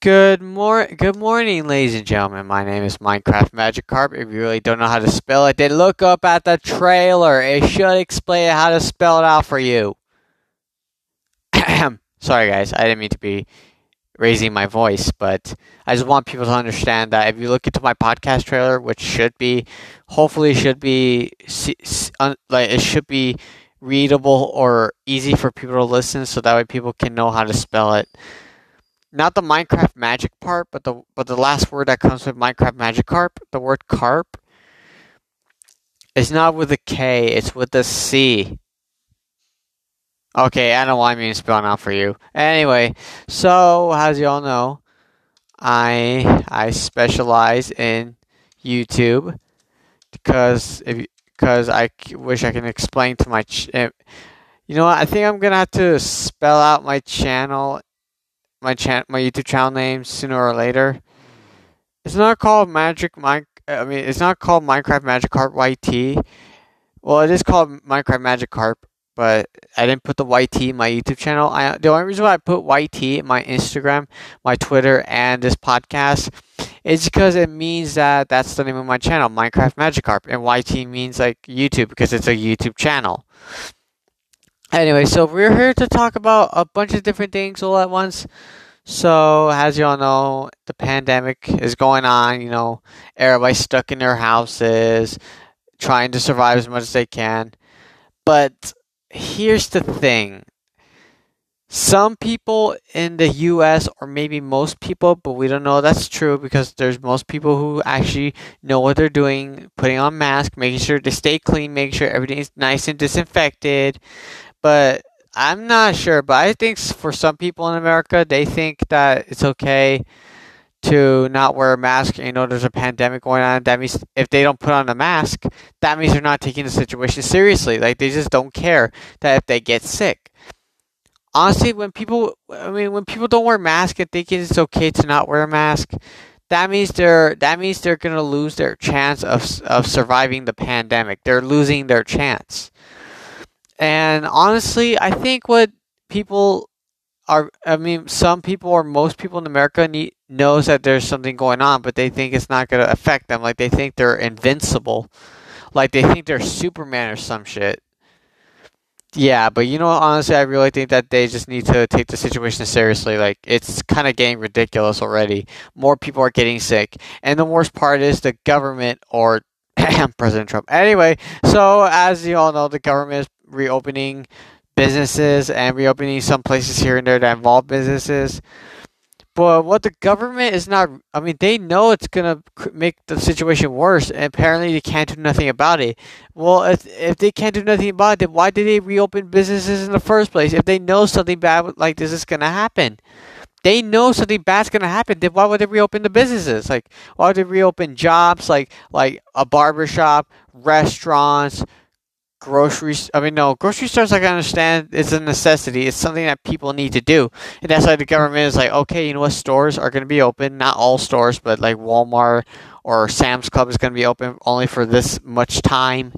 Good mor- good morning, ladies and gentlemen. My name is Minecraft Magikarp. If you really don't know how to spell it, then look up at the trailer. It should explain how to spell it out for you. Sorry, guys. I didn't mean to be raising my voice, but I just want people to understand that if you look into my podcast trailer, which should be, hopefully, should be like it should be readable or easy for people to listen, so that way people can know how to spell it not the Minecraft magic part, but the but the last word that comes with Minecraft magic carp, the word carp, is not with a K, it's with a C. Okay, I don't want me to spell out for you. Anyway, so as you all know, I I specialize in YouTube because if because I wish I can explain to my ch- eh, you know what I think I'm gonna have to spell out my channel my chan my YouTube channel name sooner or later. It's not called Magic Mike. I mean, it's not called Minecraft Magikarp YT. Well, it is called Minecraft Magikarp, but I didn't put the YT in my YouTube channel. I the only reason why I put YT in my Instagram, my Twitter, and this podcast is because it means that that's the name of my channel, Minecraft Magikarp, and YT means like YouTube because it's a YouTube channel. Anyway, so we're here to talk about a bunch of different things all at once. So, as you all know, the pandemic is going on. You know, everybody's stuck in their houses, trying to survive as much as they can. But here's the thing some people in the US, or maybe most people, but we don't know that's true because there's most people who actually know what they're doing, putting on masks, making sure they stay clean, making sure everything's nice and disinfected, but I'm not sure. But I think for some people in America, they think that it's okay to not wear a mask. You know, there's a pandemic going on. That means if they don't put on a mask, that means they're not taking the situation seriously. Like they just don't care that if they get sick. Honestly, when people, I mean, when people don't wear masks and think it's okay to not wear a mask, that means they're that means they're gonna lose their chance of of surviving the pandemic. They're losing their chance. And honestly, I think what people are, I mean, some people or most people in America need, knows that there's something going on, but they think it's not going to affect them. Like they think they're invincible. Like they think they're Superman or some shit. Yeah, but you know, honestly, I really think that they just need to take the situation seriously. Like, it's kind of getting ridiculous already. More people are getting sick. And the worst part is the government or President Trump. Anyway, so as you all know, the government is reopening businesses and reopening some places here and there that involve businesses. But what the government is not, I mean, they know it's going to make the situation worse, and apparently they can't do nothing about it. Well, if, if they can't do nothing about it, then why did they reopen businesses in the first place? If they know something bad like this is going to happen, they know something bad's going to happen, then why would they reopen the businesses? Like, why would they reopen jobs like, like a barbershop, restaurants, groceries i mean no grocery stores i can understand it's a necessity. It's something that people need to do. And that's why the government is like okay you know what? Stores are going to be open. Not all stores but like walmart or sam's club is going to be open only for this much time.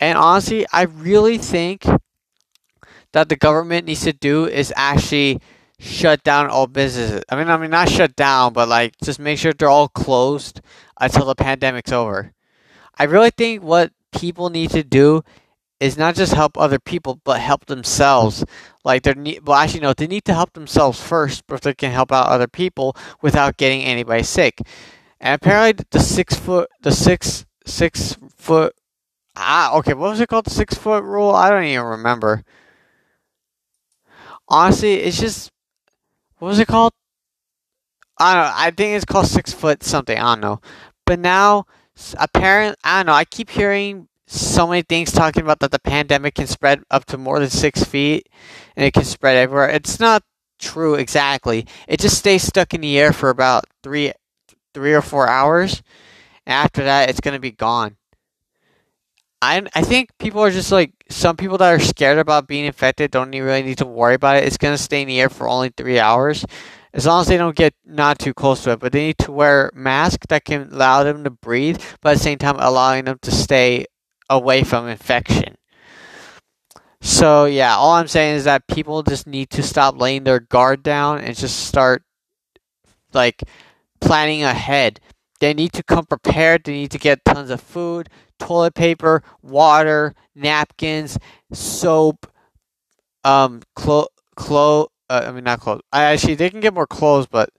And honestly i really think that the government needs to do is actually shut down all businesses. I mean i mean not shut down but like just make sure they're all closed until the pandemic's over. I really think what people need to do is not just help other people, but help themselves. Like they need, well, actually, no, they need to help themselves first, but they can help out other people without getting anybody sick. And apparently, the six foot, the six six foot, ah, okay, what was it called? The six foot rule? I don't even remember. Honestly, it's just what was it called? I don't know. I think it's called six foot something. I don't know. But now apparently, I don't know. I keep hearing so many things talking about that the pandemic can spread up to more than six feet and it can spread everywhere. It's not true exactly. It just stays stuck in the air for about three, three or four hours. And after that, it's gonna be gone. I I think people are just like some people that are scared about being infected don't really need to worry about it. It's gonna stay in the air for only three hours, as long as they don't get not too close to it. But they need to wear masks that can allow them to breathe, but at the same time allowing them to stay away from infection. So yeah, all I'm saying is that people just need to stop laying their guard down and just start like planning ahead. They need to come prepared. They need to get tons of food, toilet paper, water, napkins, soap, um, clo- clo- uh, I mean not clothes. I actually they can get more clothes, but,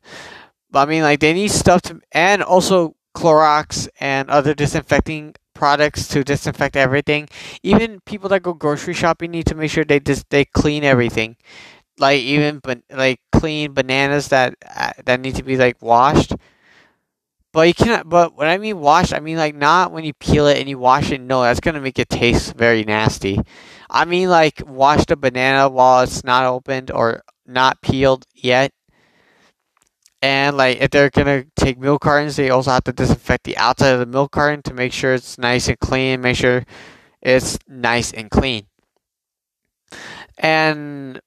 but I mean like they need stuff to and also Clorox and other disinfecting products to disinfect everything. Even people that go grocery shopping need to make sure they just they clean everything. Like even but like clean bananas that uh, that need to be like washed. But you cannot. But when I mean washed, I mean like not when you peel it and you wash it. No, that's gonna make it taste very nasty. I mean like wash the banana while it's not opened or not peeled yet. And like if they're gonna take milk cartons, they also have to disinfect the outside of the milk carton to make sure it's nice and clean. Make sure it's nice and clean. And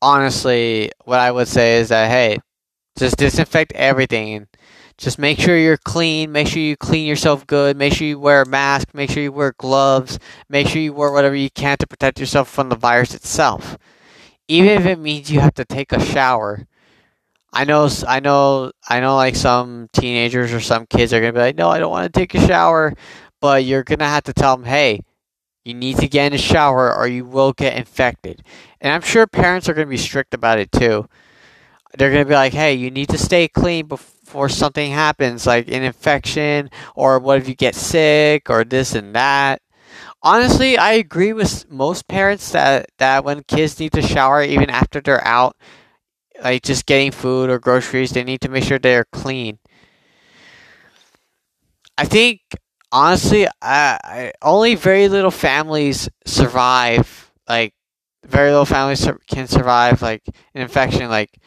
honestly, what I would say is that hey, just disinfect everything just make sure you're clean. Make sure you clean yourself good. Make sure you wear a mask. Make sure you wear gloves. Make sure you wear whatever you can to protect yourself from the virus itself. Even if it means you have to take a shower I know, I know, I know. Like some teenagers or some kids are gonna be like, "No, I don't want to take a shower," but you're gonna have to tell them, "Hey, you need to get in a shower, or you will get infected." And I'm sure parents are gonna be strict about it too. They're gonna be like, "Hey, you need to stay clean before something happens, like an infection, or what if you get sick, or this and that." Honestly, I agree with most parents that that when kids need to shower, even after they're out like just getting food or groceries, they need to make sure they're clean. I think honestly, I, I only very little families survive. Like very little families can survive like an infection. Like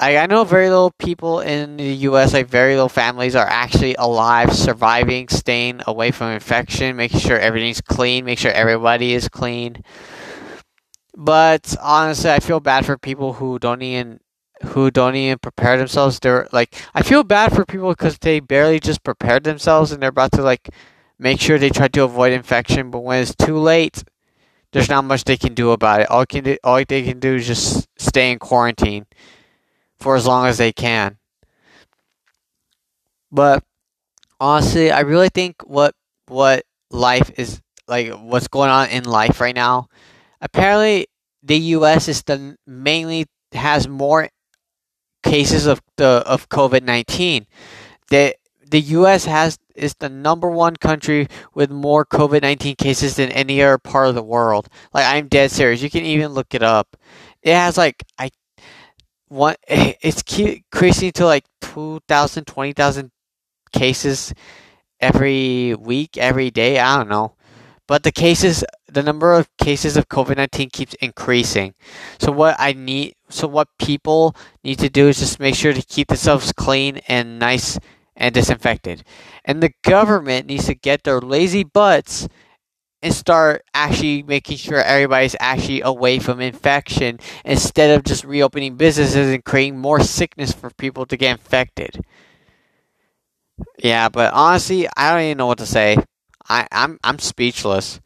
I, I know very little people in the U.S. Like very little families are actually alive, surviving, staying away from infection, making sure everything's clean, make sure everybody is clean. But honestly, I feel bad for people who don't even who don't even prepare themselves. They're like, I feel bad for people because they barely just prepared themselves and they're about to like make sure they try to avoid infection. But when it's too late, there's not much they can do about it. All can do, all they can do is just stay in quarantine for as long as they can. But honestly, I really think what what life is like, what's going on in life right now apparently the U.S. is the mainly has more cases of the of COVID nineteen. The the U.S. has is the number one country with more COVID nineteen cases than any other part of the world. Like I'm dead serious. You can even look it up. It has like I one. It's increasing to like 2,000, 20,000 cases every week, every day. I don't know. But the cases, the number of cases of COVID nineteen keeps increasing. So what I need, so what people need to do is just make sure to keep themselves clean and nice and disinfected. And the government needs to get their lazy butts and start actually making sure everybody's actually away from infection instead of just reopening businesses and creating more sickness for people to get infected. Yeah, but honestly, I don't even know what to say. I, I'm I'm speechless.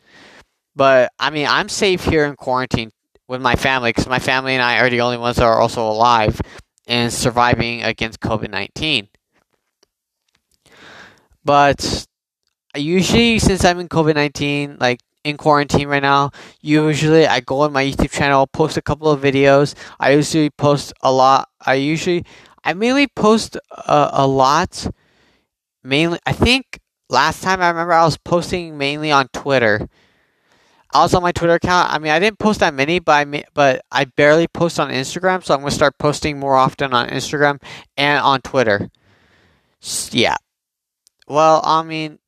But I mean, I'm safe here in quarantine with my family because my family and I are the only ones that are also alive and surviving against COVID nineteen. But usually, since I'm in COVID nineteen, like in quarantine right now, usually I go on my YouTube channel, post a couple of videos. I usually post a lot. I usually, I mainly post a, a lot. Mainly, I think last time I remember I was posting mainly on Twitter. I was on my Twitter account. I mean, I didn't post that many, but I but I barely post on Instagram, so I'm gonna start posting more often on Instagram and on Twitter. Yeah. Well, I mean,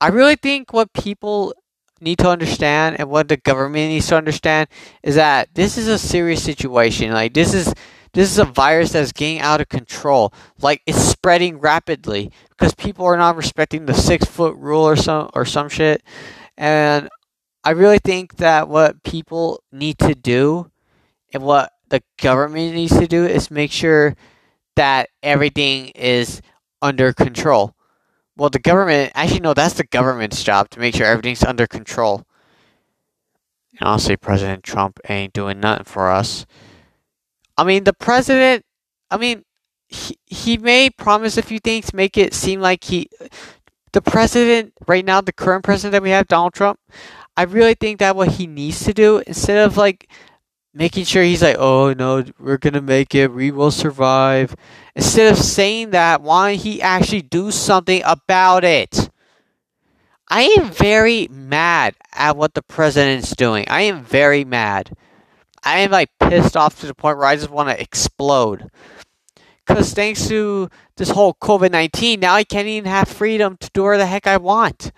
I really think what people need to understand and what the government needs to understand is that this is a serious situation. Like this is this is a virus that's getting out of control. Like it's spreading rapidly because people are not respecting the six foot rule or some or some shit. And I really think that what people need to do and what the government needs to do is make sure that everything is under control. Well, the government, actually, no, that's the government's job to make sure everything's under control. And honestly, President Trump ain't doing nothing for us. I mean, the president, I mean, he, he may promise a few things, make it seem like he, the president right now, the current president that we have, Donald Trump. I really think that what he needs to do instead of like making sure he's like, oh no, we're gonna make it, we will survive. Instead of saying that, why don't he actually do something about it? I am very mad at what the president's doing. I am very mad. I am like pissed off to the point where I just want to explode. Because thanks to this whole COVID 19, now I can't even have freedom to do whatever the heck I want.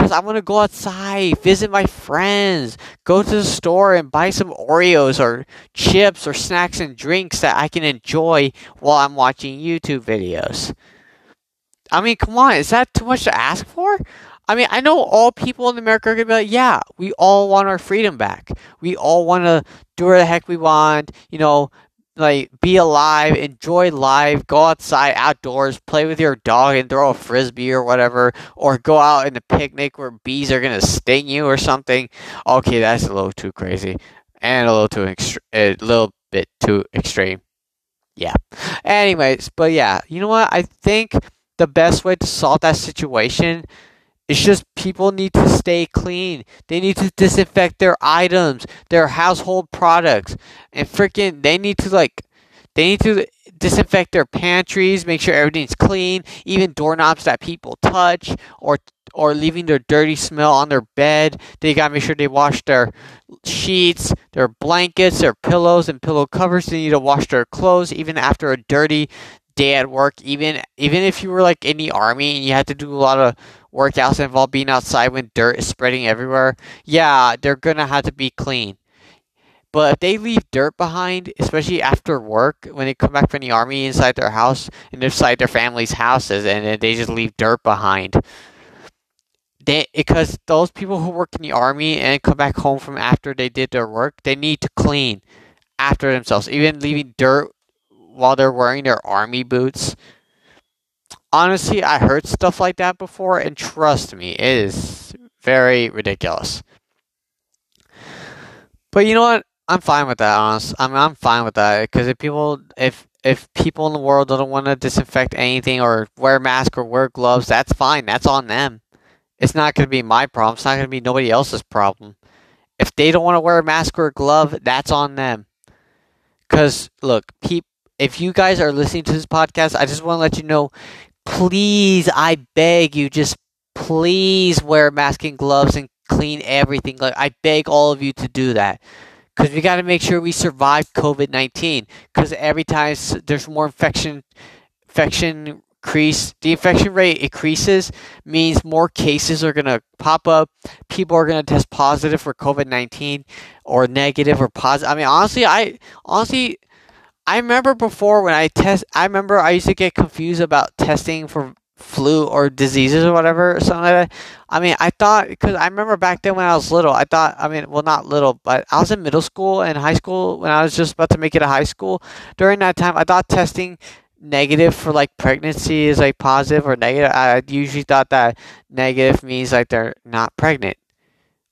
Because I want to go outside, visit my friends, go to the store and buy some Oreos or chips or snacks and drinks that I can enjoy while I'm watching YouTube videos. I mean, come on, is that too much to ask for? I mean, I know all people in America are gonna be like, yeah, we all want our freedom back. We all want to do whatever the heck we want. You know, like be alive, enjoy life, go outside, outdoors, play with your dog and throw a frisbee or whatever, or go out in a picnic where bees are gonna sting you or something. Okay, that's a little too crazy and a little too a little bit too extreme. Yeah. Anyways, but yeah, you know what? I think the best way to solve that situation it's just people need to stay clean. They need to disinfect their items, their household products, and freaking they need to like they need to disinfect their pantries, make sure everything's clean, even doorknobs that people touch or or leaving their dirty smell on their bed. They gotta make sure they wash their sheets, their blankets, their pillows and pillow covers. They need to wash their clothes even after a dirty day at work. Even even if you were like in the army and you had to do a lot of workouts involve being outside when dirt is spreading everywhere, yeah, they're gonna have to be clean. But if they leave dirt behind, especially after work, when they come back from the army inside their house and inside their family's houses, and they just leave dirt behind, they because those people who work in the army and come back home from after they did their work, they need to clean after themselves. Even leaving dirt while they're wearing their army boots honestly, I heard stuff like that before, and trust me, it is very ridiculous. But you know what? I'm fine with that. Honest, I mean, I'm fine with that because if people, if if people in the world don't want to disinfect anything or wear a mask or wear gloves, that's fine. That's on them. It's not going to be my problem. It's not going to be nobody else's problem. If they don't want to wear a mask or a glove, that's on them. Because look, peep, if you guys are listening to this podcast, I just want to let you know please, I beg you, just please wear mask and gloves and clean everything. Like I beg all of you to do that. Because we got to make sure we survive COVID 19. Because every time there's more infection, infection increase, the infection rate increases, means more cases are going to pop up. People are going to test positive for COVID 19 or negative or positive. I mean, honestly, I, honestly, I remember before when I test, I remember I used to get confused about testing for flu or diseases or whatever or something like that. I mean, I thought because I remember back then when I was little, I thought I mean, well, not little, but I was in middle school and high school when I was just about to make it to high school. During that time, I thought testing negative for like pregnancy is like positive or negative. I usually thought that negative means like they're not pregnant,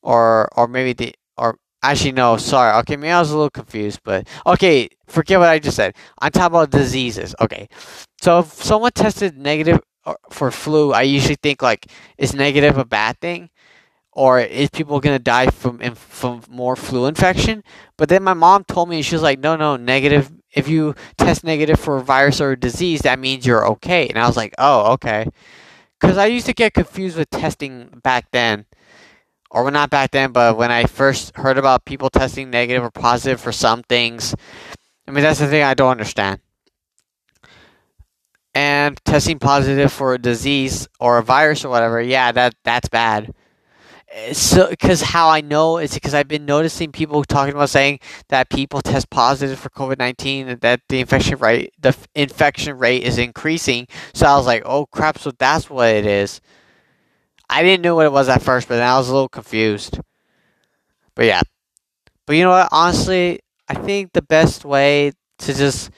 or or maybe the Actually, no, sorry. Okay, maybe I was a little confused, but okay, forget what I just said. I'm talking about diseases. Okay, so if someone tested negative uh, for flu, I usually think like, is negative a bad thing? Or is people gonna die from from more flu infection? But then my mom told me she was like, no, no, negative. If you test negative for a virus or a disease, that means you're okay. And I was like, oh, okay. Because I used to get confused with testing back then or well, not back then, but when I first heard about people testing negative or positive for some things, I mean, that's the thing I don't understand. And testing positive for a disease or a virus or whatever, yeah, that that's bad. So, because how I know is because I've been noticing people talking about saying that people test positive for COVID nineteen and that the infection rate the infection rate is increasing. So I was like, oh crap! So that's what it is. I didn't know what it was at first, but I was a little confused. But yeah. But you know what? Honestly, I think the best way to just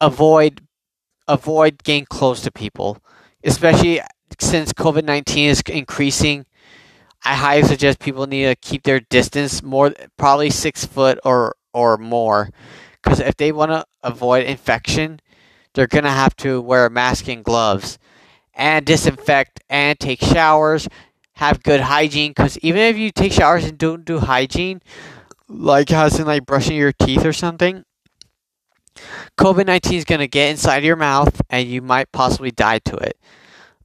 avoid avoid getting close to people, especially since COVID nineteen is increasing. I highly suggest people need to keep their distance more, probably six foot or or more, because if they want to avoid infection, they're to have to wear a mask and gloves and disinfect and take showers, have good hygiene. Because even if you take showers and don't do hygiene, like as in like brushing your teeth or something, COVID 19 is going to get inside your mouth and you might possibly die to it.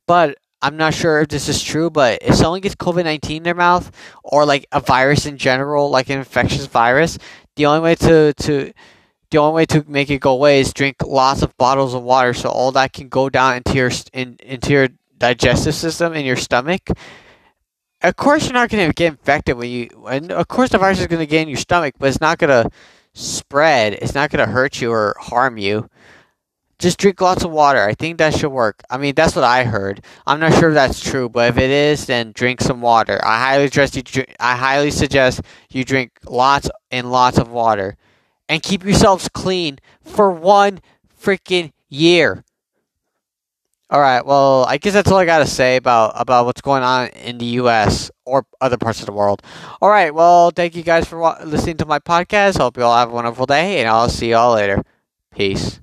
But I'm not sure if this is true, but if someone gets COVID 19 in their mouth or like a virus in general, like an infectious virus, the only way to, to the only way to make it go away is drink lots of bottles of water so all that can go down into your in, into your digestive system in your stomach. Of course, you're not going to get infected when you, and of course, the virus is going to get in your stomach, but it's not going to spread. It's not going to hurt you or harm you. Just drink lots of water. I think that should work. I mean, that's what I heard. I'm not sure if that's true, but if it is, then drink some water. I highly suggest you. Drink, I highly suggest you drink lots and lots of water, and keep yourselves clean for one freaking year. All right. Well, I guess that's all I got to say about about what's going on in the U.S. or other parts of the world. All right. Well, thank you guys for wa- listening to my podcast. Hope you all have a wonderful day, and I'll see you all later. Peace.